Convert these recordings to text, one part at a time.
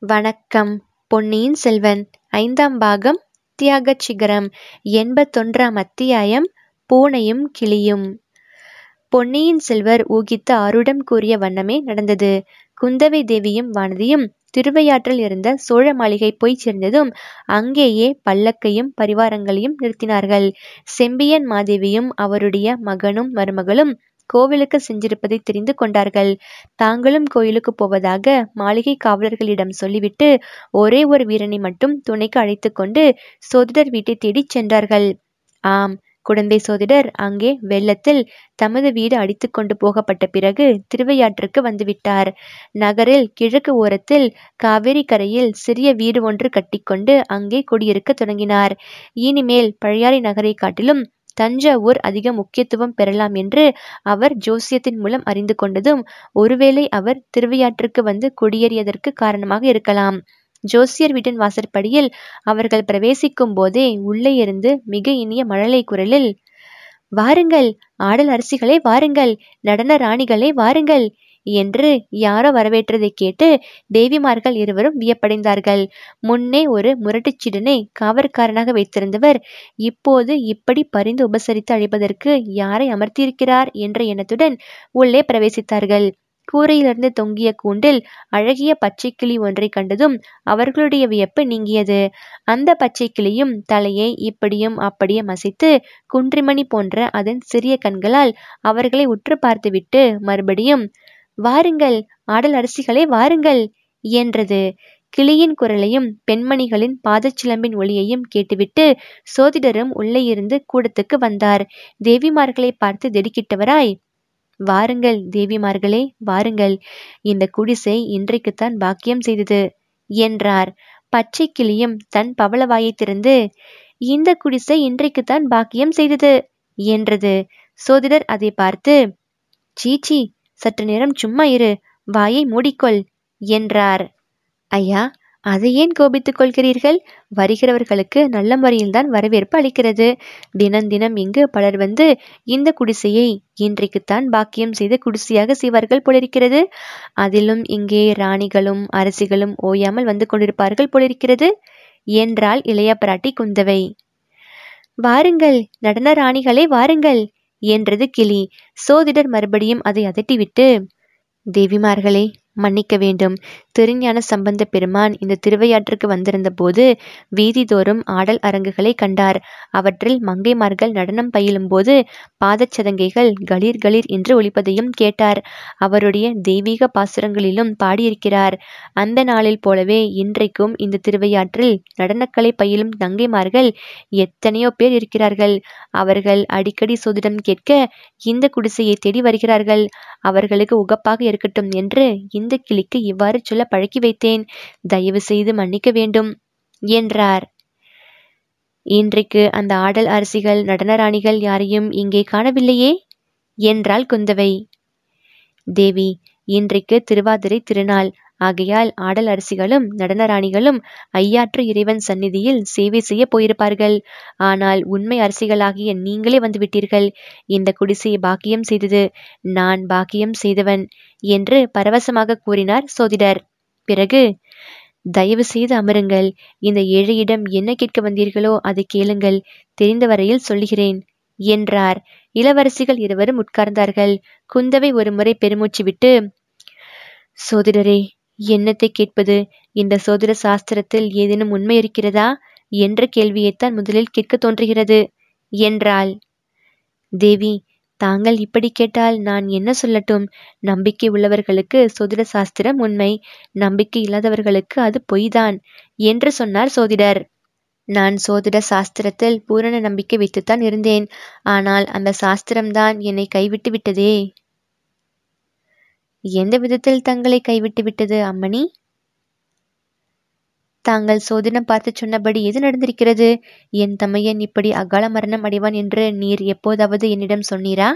வணக்கம். பொன்னியின் செல்வன் ஐந்தாம் பாகம் தியாகச் சிகரம் எண்பத்தொன்றாம் அத்தியாயம் பூனையும் கிளியும். பொன்னியின் செல்வர் ஊகித்து ஆருடம் கூறிய வண்ணமே நடந்தது. குந்தவை தேவியும் வானதியும் திருவையாற்றில் இருந்த சோழ மாளிகை போய் சேர்ந்ததும் அங்கேயே பல்லக்கையும் பரிவாரங்களையும் நிறுத்தினார்கள். செம்பியன் மாதேவியும் அவருடைய மகனும் மருமகளும் கோவிலுக்கு சென்றிருப்பதை தெரிந்து கொண்டார்கள். தாங்களும் கோயிலுக்கு போவதாக மாளிகை காவலர்களிடம் சொல்லிவிட்டு ஒரே ஒரு வீரனை மட்டும் துணைக்கு அழைத்து கொண்டு சோதிடர் வீட்டை தேடிச் சென்றார்கள். ஆம் குடந்தை சோதிடர் அங்கே வெள்ளத்தில் தமது வீடு அடித்து கொண்டு போகப்பட்ட பிறகு திருவையாற்றுக்கு வந்துவிட்டார். நகரில் கிழக்கு ஓரத்தில் காவேரி கரையில் சிறிய வீடு ஒன்று கட்டிக்கொண்டு அங்கே குடியிருக்க தொடங்கினார். இனிமேல் பழையாறை நகரை காட்டிலும் தஞ்சாவூர் அதிக முக்கியத்துவம் பெறலாம் என்று அவர் ஜோசியத்தின் மூலம் அறிந்து கொண்டதும் ஒருவேளை அவர் திருவையாற்றுக்கு வந்து குடியேறியதற்கு காரணமாக இருக்கலாம். ஜோசியர் வீட்டின் வாசற்படியில் அவர்கள் பிரவேசிக்கும் போதே உள்ளே இருந்து மிக இனிய மழலை குரலில் வாருங்கள் ஆடல் அரசிகளே வாருங்கள் நடன ராணிகளே வாருங்கள் என்று யாரோ வரவேற்றதை கேட்டு தேவிமார்கள் இருவரும் வியப்படைந்தார்கள். முன்னே ஒரு முரட்டுச்சிடனை காவற்காரனாக வைத்திருந்தவர் இப்போது இப்படி பரிந்து உபசரித்து அழைப்பதற்கு யாரை அமர்த்தியிருக்கிறார் என்ற எண்ணத்துடன் உள்ளே பிரவேசித்தார்கள். கூரையிலிருந்து தொங்கிய கூண்டில் அழகிய பச்சை கிளி ஒன்றை கண்டதும் அவர்களுடைய வியப்பு நீங்கியது. அந்த பச்சை கிளியும் தலையை இப்படியும் அப்படியும் அசைத்து குன்றிமணி போன்ற அதன் சிறிய கண்களால் அவர்களை உற்று பார்த்துவிட்டு மறுபடியும் வாருங்கள் ஆடல் அரசிகளே வாருங்கள் என்றது. கிளியின் குரலையும் பெண்மணிகளின் பாதச்சிலம்பின் ஒளியையும் கேட்டுவிட்டு சோதிடரும் உள்ளே இருந்து கூடத்துக்கு வந்தார். தேவிமார்களை பார்த்து திடுக்கிட்டவராய் வாருங்கள் தேவிமார்களே வாருங்கள். இந்த குடிசை இன்றைக்குத்தான் பாக்கியம் செய்தது என்றார். பச்சை கிளியும் தன் பவளவாயை திறந்து இந்த குடிசை இன்றைக்குத்தான் பாக்கியம் செய்தது என்றது. சோதிடர் அதை பார்த்து சீச்சி சற்று நேரம் சும்மா இரு வாயை மூடிக்கொள் என்றார். ஐயா அதை ஏன் கோபித்துக் கொள்கிறீர்கள்? வருகிறவர்களுக்கு நல்ல முறையில்தான் வரவேற்பு அளிக்கிறது. தினம் தினம் இங்கு பலர் வந்து இந்த குடிசையை இன்றைக்குத்தான் பாக்கியம் செய்த குடிசையாக செய்வார்கள் போலிருக்கிறது. அதிலும் இங்கே ராணிகளும் அரசிகளும் ஓயாமல் வந்து கொண்டிருப்பார்கள் போலிருக்கிறது என்றாள் இளைய பிராட்டி குந்தவை. வாருங்கள் நடன ராணிகளே வாருங்கள் என்றது கிளி. சோதிடர் மறுபடியும் அதை அதட்டிவிட்டு தேவிமார்களே மன்னிக்க வேண்டும். திருஞான சம்பந்த பெருமான் இந்த திருவையாற்றுக்கு வந்திருந்த போது வீதிதோறும் ஆடல் அரங்குகளை கண்டார். அவற்றில் மங்கைமார்கள் நடனம் பயிலும் போது பாதச்சதங்கைகள் கலீர் கலீர் என்று ஒலிப்பதையும் கேட்டார். அவருடைய தெய்வீக பாசுரங்களிலும் பாடியிருக்கிறார். அந்த நாளில் போலவே இன்றைக்கும் இந்த திருவையாற்றில் நடனக்கலை பயிலும் தங்கைமார்கள் எத்தனையோ பேர் இருக்கிறார்கள். அவர்கள் அடிக்கடி சோதிடம் கேட்க இந்த குடிசையை தேடி வருகிறார்கள். அவர்களுக்கு உகப்பாக இருக்கட்டும் என்று இந்த கிளிக்கு இவ்வாறு சொல்ல பழக்கி வைத்தேன். தயவு செய்து மன்னிக்க வேண்டும் என்றார். இன்றைக்கு அந்த ஆடல் அரசிகள் நடனராணிகள் யாரையும் இங்கே காணவில்லையே? என்றாள் குந்தவை. தேவி இன்றைக்கு திருவாதிரை திருநாள். ஆகையால் ஆடல் அரசிகளும் நடனராணிகளும் ஐயாற்று இறைவன் சந்நிதியில் சேவை செய்ய போயிருப்பார்கள். ஆனால் உண்மை அரசிகளாகிய நீங்களே வந்துவிட்டீர்கள். இந்த குடிசையை பாக்கியம் செய்தது நான் பாக்கியம் செய்தவன் என்று பரவசமாக கூறினார் சோதிடர். பிறகு தயவு செய்து அமருங்கள். இந்த ஏழையிடம் என்ன கேட்க வந்தீர்களோ அதை கேளுங்கள். தெரிந்த வரையில் சொல்லுகிறேன் என்றார். இளவரசிகள் இருவரும் உட்கார்ந்தார்கள். குந்தவை ஒருமுறை பெருமூச்சு விட்டு சோதிடரே என்னத்தை கேட்பது? இந்த சோதிட சாஸ்திரத்தில் ஏதேனும் உண்மை இருக்கிறதா? என்ற கேள்வியைத்தான் முதலில் கேட்க தோன்றுகிறது என்றாள். தேவி தாங்கள் இப்படி கேட்டால் நான் என்ன சொல்லட்டும்? நம்பிக்கை உள்ளவர்களுக்கு சோதிட சாஸ்திரம் உண்மை. நம்பிக்கை இல்லாதவர்களுக்கு அது பொய்தான் என்று சொன்னார் சோதிடர். நான் சோதிட சாஸ்திரத்தில் பூரண நம்பிக்கை வைத்துத்தான் இருந்தேன். ஆனால் அந்த சாஸ்திரம்தான் என்னை கைவிட்டு விட்டதே. எந்த விதத்தில் தங்களை கைவிட்டு விட்டது அம்மணி? தாங்கள் சோதனம் பார்த்து சொன்னபடி எது நடந்திருக்கிறது? என் தமையன் இப்படி அகால மரணம் அடைவான் என்று நீர் எப்போதாவது என்னிடம் சொன்னீரா?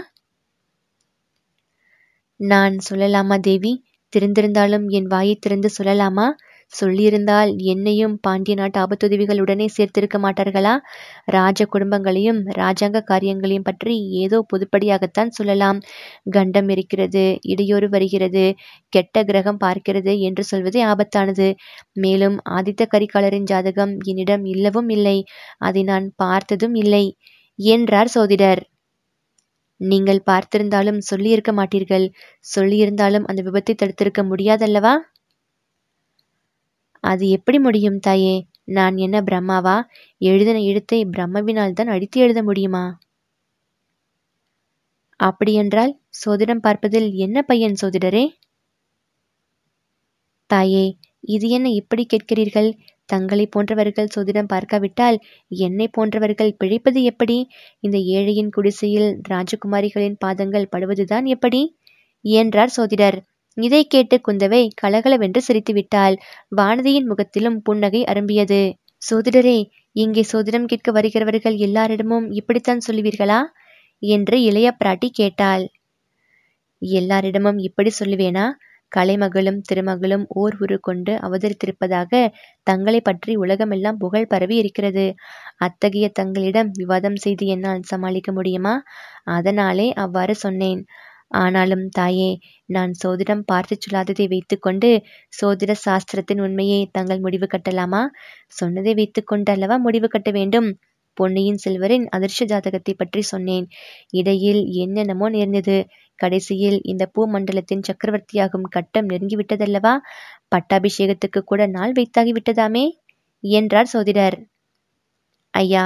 நான் சொல்லலாமா தேவி? திறந்திருந்தாலும் என் வாயை திறந்து சொல்லலாமா? சொல்லியிருந்தால் என்னையும் பாண்டிய நாட்டு ஆபத்துதவிகளுடனே சேர்த்திருக்க மாட்டார்களா? ராஜ குடும்பங்களையும் ராஜாங்க காரியங்களையும் பற்றி ஏதோ பொதுப்படியாகத்தான் சொல்லலாம். கண்டம் இருக்கிறது இடையூறு வருகிறது கெட்ட கிரகம் பார்க்கிறது என்று சொல்வதே ஆபத்தானது. மேலும் ஆதித்த கரிகாலரின் ஜாதகம் என்னிடம் இல்லவும் இல்லை. அதை நான் பார்த்ததும் இல்லை. என்றார் சோதிடர். நீங்கள் பார்த்திருந்தாலும் சொல்லியிருக்க மாட்டீர்கள். சொல்லியிருந்தாலும் அந்த விபத்தை தடுத்திருக்க முடியாதல்லவா? அது எப்படி முடியும் தாயே? நான் என்ன பிரம்மாவா? எழுதின எழுத்தை பிரம்மவினால் தான் அடித்து எழுத முடியுமா? அப்படியென்றால் சோதிடம் பார்ப்பதில் என்ன பையன் சோதிடரே? தாயே இது என்ன இப்படி கேட்கிறீர்கள்? தங்களை போன்றவர்கள் சோதிடம் பார்க்காவிட்டால் என்னை போன்றவர்கள் பிழைப்பது எப்படி? இந்த ஏழையின் குடிசையில் ராஜகுமாரிகளின் பாதங்கள் படுவதுதான் எப்படி? என்றார் சோதிடர். இதை கேட்டு குந்தவை கலகலவென்று சிரித்துவிட்டாள். வானதியின் முகத்திலும் புன்னகை அரும்பியது. சோதிடரே இங்கே சோதிடம் கேட்க வருகிறவர்கள் எல்லாரிடமும் இப்படித்தான் சொல்லுவீர்களா? என்று இளைய பிராட்டி கேட்டாள். எல்லாரிடமும் இப்படி சொல்லுவேனா? கலைமகளும் திருமகளும் ஓர் உரு கொண்டு அவதரித்திருப்பதாக தங்களை பற்றி உலகமெல்லாம் புகழ் பரவி இருக்கிறது. அத்தகைய தங்களிடம் விவாதம் செய்து என்னால் சமாளிக்க முடியுமா? அதனாலே அவ்வாறு சொன்னேன். ஆனாலும் தாயே நான் சோதிடம் பார்த்து சொல்லாததை வைத்துக்கொண்டு சோதிட சாஸ்திரத்தின் உண்மையை தங்கள் முடிவு கட்டலாமா? சொன்னதை வைத்துக்கொண்டு அல்லவா முடிவு கட்ட வேண்டும்? பொன்னியின் செல்வரின் அதிர்ஷ்ட ஜாதகத்தை பற்றி சொன்னேன். இடையில் என்னென்னமோ நேர்ந்தது. கடைசியில் இந்த பூமண்டலத்தின் சக்கரவர்த்தியாகும் கட்டம் நெருங்கிவிட்டதல்லவா? பட்டாபிஷேகத்துக்கு கூட நாள் வைத்தாகிவிட்டதாமே? என்றார் சோதிடர். ஐயா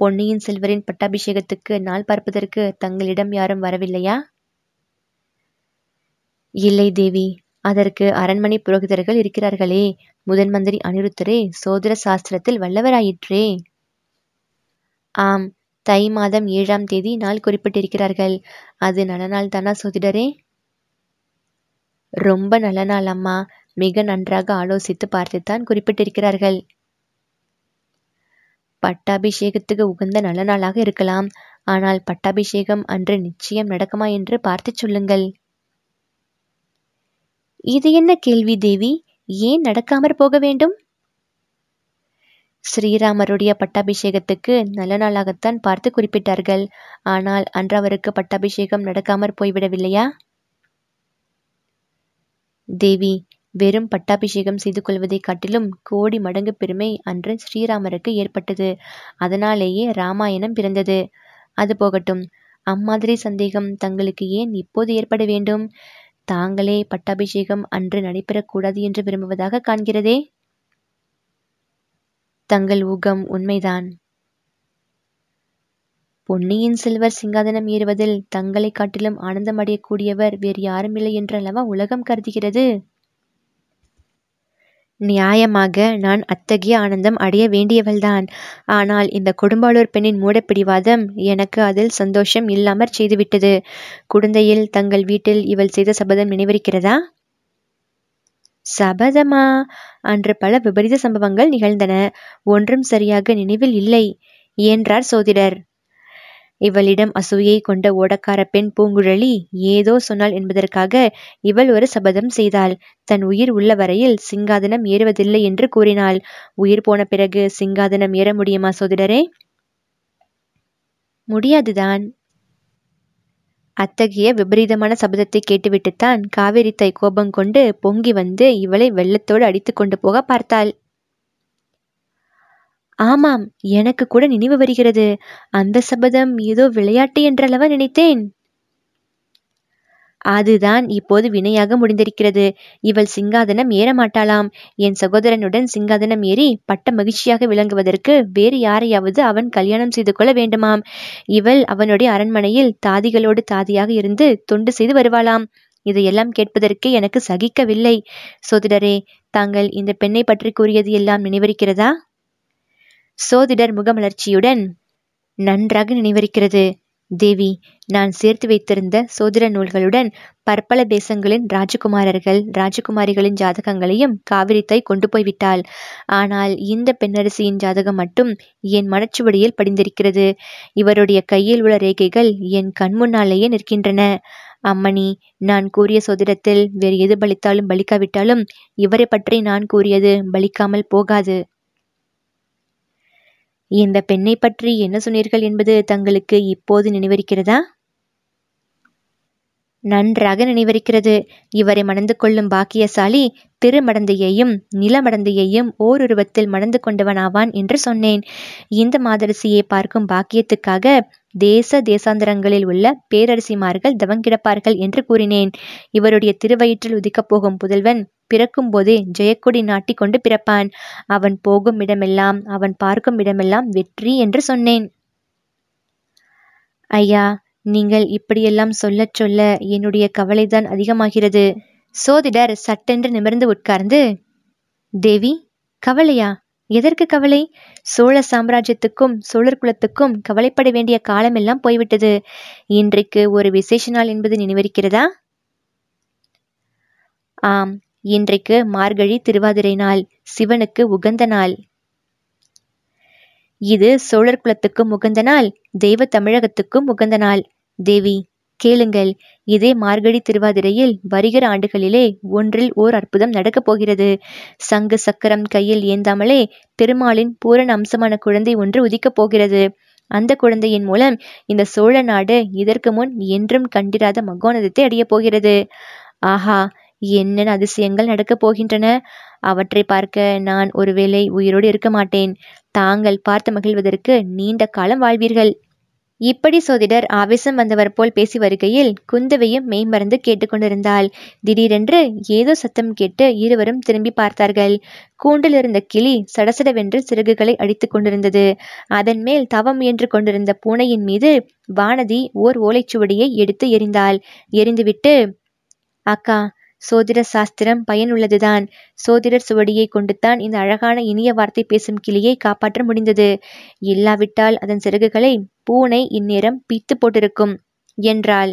பொன்னியின் செல்வரின் பட்டாபிஷேகத்துக்கு நாள் பார்ப்பதற்கு தங்களிடம் யாரும் வரவில்லையா? இல்லை தேவி அதற்கு அரண்மனை புரோகிதர்கள் இருக்கிறார்களே. முதன் மந்திரி அனிருத்தரே சோதர சாஸ்திரத்தில் வல்லவராயிற்றே. ஆம் தை மாதம் ஏழாம் தேதி நாள் குறிப்பிட்டிருக்கிறார்கள். அது நல்ல நாள் தானா சோதிடரே? ரொம்ப நல்ல நாள் அம்மா. மிக நன்றாக ஆலோசித்து பார்த்துத்தான் குறிப்பிட்டிருக்கிறார்கள். பட்டாபிஷேகத்துக்கு உகந்த நல்ல நாளாக இருக்கலாம். ஆனால் பட்டாபிஷேகம் அன்று நிச்சயம் நடக்குமா என்று பார்த்து சொல்லுங்கள். இது என்ன கேள்வி தேவி? ஏன் நடக்காமற் போக வேண்டும்? ஸ்ரீராமருடைய பட்டாபிஷேகத்துக்கு நல்ல நாளாகத்தான் பார்த்து குறிப்பிட்டார்கள். ஆனால் அன்று அவருக்கு பட்டாபிஷேகம் நடக்காமற் போய்விடவில்லையா? தேவி வெறும் பட்டாபிஷேகம் செய்து கொள்வதை காட்டிலும் கோடி மடங்கு பெருமை அன்று ஸ்ரீராமருக்கு ஏற்பட்டது. அதனாலேயே ராமாயணம் பிறந்தது. அது போகட்டும். அம்மாதிரி சந்தேகம் தங்களுக்கு ஏன் இப்போது ஏற்பட வேண்டும்? தாங்களே பட்டாபிஷேகம் அன்று நடைபெறக்கூடாது என்று விரும்புவதாக காண்கிறதே? தங்கள் ஊகம் உண்மைதான். பொன்னியின் செல்வர் சிங்காதனம் ஏறுவதில் தங்களை காட்டிலும் ஆனந்தம் அடையக்கூடியவர் வேறு யாருமில்லை என்றல்லவா உலகம் கருதுகிறது? நியாயமாக நான் அத்தகைய ஆனந்தம் அடைய வேண்டியவள்தான். ஆனால் இந்த கொடும்பாளூர் பெண்ணின் மூடப்பிடிவாதம் எனக்கு அதில் சந்தோஷம் இல்லாமற் செய்துவிட்டது. குழந்தையில் தங்கள் வீட்டில் இவள் செய்த சபதம் நினைவிருக்கிறதா? சபதமா? அன்று பல விபரீத சம்பவங்கள் நிகழ்ந்தன. ஒன்றும் சரியாக நினைவில் இல்லை என்றார் சோதிடர். இவளிடம் அசூயை கொண்ட ஓடக்கார பெண் பூங்குழலி ஏதோ சொன்னாள் என்பதற்காக இவள் ஒரு சபதம் செய்தாள். தன் உயிர் உள்ள வரையில் சிங்காதனம் ஏறுவதில்லை என்று கூறினாள். உயிர் போன பிறகு சிங்காதனம் ஏற முடியுமா சோதிடரே? முடியாதுதான். அத்தகைய விபரீதமான சபதத்தை கேட்டுவிட்டுத்தான் காவேரி தை கோபம் கொண்டு பொங்கி வந்து இவளை வெள்ளத்தோடு அடித்து கொண்டு போக பார்த்தாள். ஆமாம் எனக்கு கூட நினைவு வருகிறது. அந்த சபதம் ஏதோ விளையாட்டு என்றளவா நினைத்தேன். அதுதான் இப்போது வினையாக முடிந்திருக்கிறது. இவள் சிங்காதனம் ஏற மாட்டாளாம். என் சகோதரனுடன் சிங்காதனம் ஏறி பட்ட மகிழ்ச்சியாக விளங்குவதற்கு வேறு யாரையாவது அவன் கல்யாணம் செய்து கொள்ள வேண்டுமாம். இவள் அவனுடைய அரண்மனையில் தாதிகளோடு தாதியாக இருந்து தொண்டு செய்து வருவாளாம். இதையெல்லாம் கேட்பதற்கு எனக்கு சகிக்கவில்லை. சோதிடரே தாங்கள் இந்த பெண்ணை பற்றி கூறியது எல்லாம் நினைவிருக்கிறதா? சோதிடர் முகமலர்ச்சியுடன் நன்றாக நினைவிருக்கிறது. தேவி நான் சேர்த்து வைத்திருந்த சோதிட நூல்களுடன் பற்பல தேசங்களின் ராஜகுமாரர்கள் ராஜகுமாரிகளின் ஜாதகங்களையும் காவிரித்தாய் கொண்டு போய்விட்டாள். ஆனால் இந்த பெண்ணரசியின் ஜாதகம் மட்டும் என் மனச்சுவடியில் படிந்திருக்கிறது. இவருடைய கையில் உள்ள ரேகைகள் என் கண்முன்னாலேயே நிற்கின்றன. அம்மணி நான் கூறிய சோதிடத்தில் வேறு எது பலித்தாலும் பலிக்காவிட்டாலும் இவரை பற்றி நான் கூறியது பலிக்காமல் போகாது. இந்த பெண்ணை பற்றி என்ன சொன்னீர்கள் என்பது தங்களுக்கு இப்போது நினைவிருக்கிறதா? நன்றாக நினைவிருக்கிறது. இவரை மணந்து கொள்ளும் பாக்கியசாலி திருமடந்தையையும் நிலமடந்தையையும் ஓருருவத்தில் மணந்து கொண்டவனாவான் என்று சொன்னேன். இந்த மாதரசியை பார்க்கும் பாக்கியத்துக்காக தேச தேசாந்தரங்களில் உள்ள பேரரசிமார்கள் தவங்கிடப்பார்கள் என்று கூறினேன். இவருடைய திருவயிற்றில் உதிக்கப் போகும் புதல்வன் பிறக்கும்போதே ஜெயக்கொடி நாட்டி கொண்டு பிறப்பான். அவன் போகும் இடமெல்லாம் அவன் பார்க்கும் இடமெல்லாம் வெற்றி என்று சொன்னேன். ஐயா நீங்கள் இப்படியெல்லாம் சொல்லச் சொல்ல என்னுடைய கவலைதான் அதிகமாகிறது. சோதிடர் சட்டென்று நிமிர்ந்து உட்கார்ந்து தேவி கவலையா? எதற்கு கவலை? சோழ சாம்ராஜ்யத்துக்கும் சோழர் குலத்துக்கும் கவலைப்பட வேண்டிய காலமெல்லாம் போய்விட்டது. இன்றைக்கு ஒரு விசேஷ நாள் என்பது நினைவிருக்கிறதா? ஆம் இன்றைக்கு மார்கழி திருவாதிரை நாள் சிவனுக்கு உகந்த நாள். இது சோழர் குலத்துக்கும் உகந்த நாள் தெய்வ தமிழகத்துக்கும் உகந்த நாள். தேவி கேளுங்கள் இதே மார்கழி திருவாதிரையில் வருகிற ஆண்டுகளிலே ஒன்றில் ஓர் அற்புதம் நடக்கப் போகிறது. சங்கு சக்கரம் கையில் ஏந்தாமலே பெருமாளின் பூரண அம்சமான குழந்தை ஒன்று உதிக்கப் போகிறது. அந்த குழந்தையின் மூலம் இந்த சோழ நாடு இதற்கு முன் என்றும் கண்டிராத மகோனதத்தை அடையப் போகிறது. ஆஹா என்னென்ன அதிசயங்கள் நடக்கப் போகின்றன? அவற்றை பார்க்க நான் ஒருவேளை உயிரோடு இருக்க மாட்டேன். தாங்கள் பார்த்து மகிழ்வதற்கு நீண்ட காலம் வாழ்வீர்கள். இப்படி சோதிடர் ஆவேசம் வந்தவர் போல் பேசி வருகையில் குந்தவையும் மெய்மறந்து கேட்டுக்கொண்டிருந்தாள் திடீரென்று ஏதோ சத்தம் கேட்டு இருவரும் திரும்பி பார்த்தார்கள். கூண்டில் இருந்த கிளி சடசடவென்று சிறகுகளை அடித்துக் கொண்டிருந்தது. அதன் மேல் தவம் முயன்று கொண்டிருந்த பூனையின் மீது வானதி ஓர் ஓலைச்சுவடியை எடுத்து எறிந்தாள். எரிந்துவிட்டு அக்கா சோதிட சாஸ்திரம் பயனுள்ளதுதான். சோதிடர் சுவடியை கொண்டுத்தான் இந்த அழகான இனிய வார்த்தை பேசும் கிளியை காப்பாற்ற முடிந்தது. இல்லாவிட்டால் அதன் சிறகுகளை பூனை இந்நேரம் பிய்த்துப் போட்டிருக்கும் என்றாள்.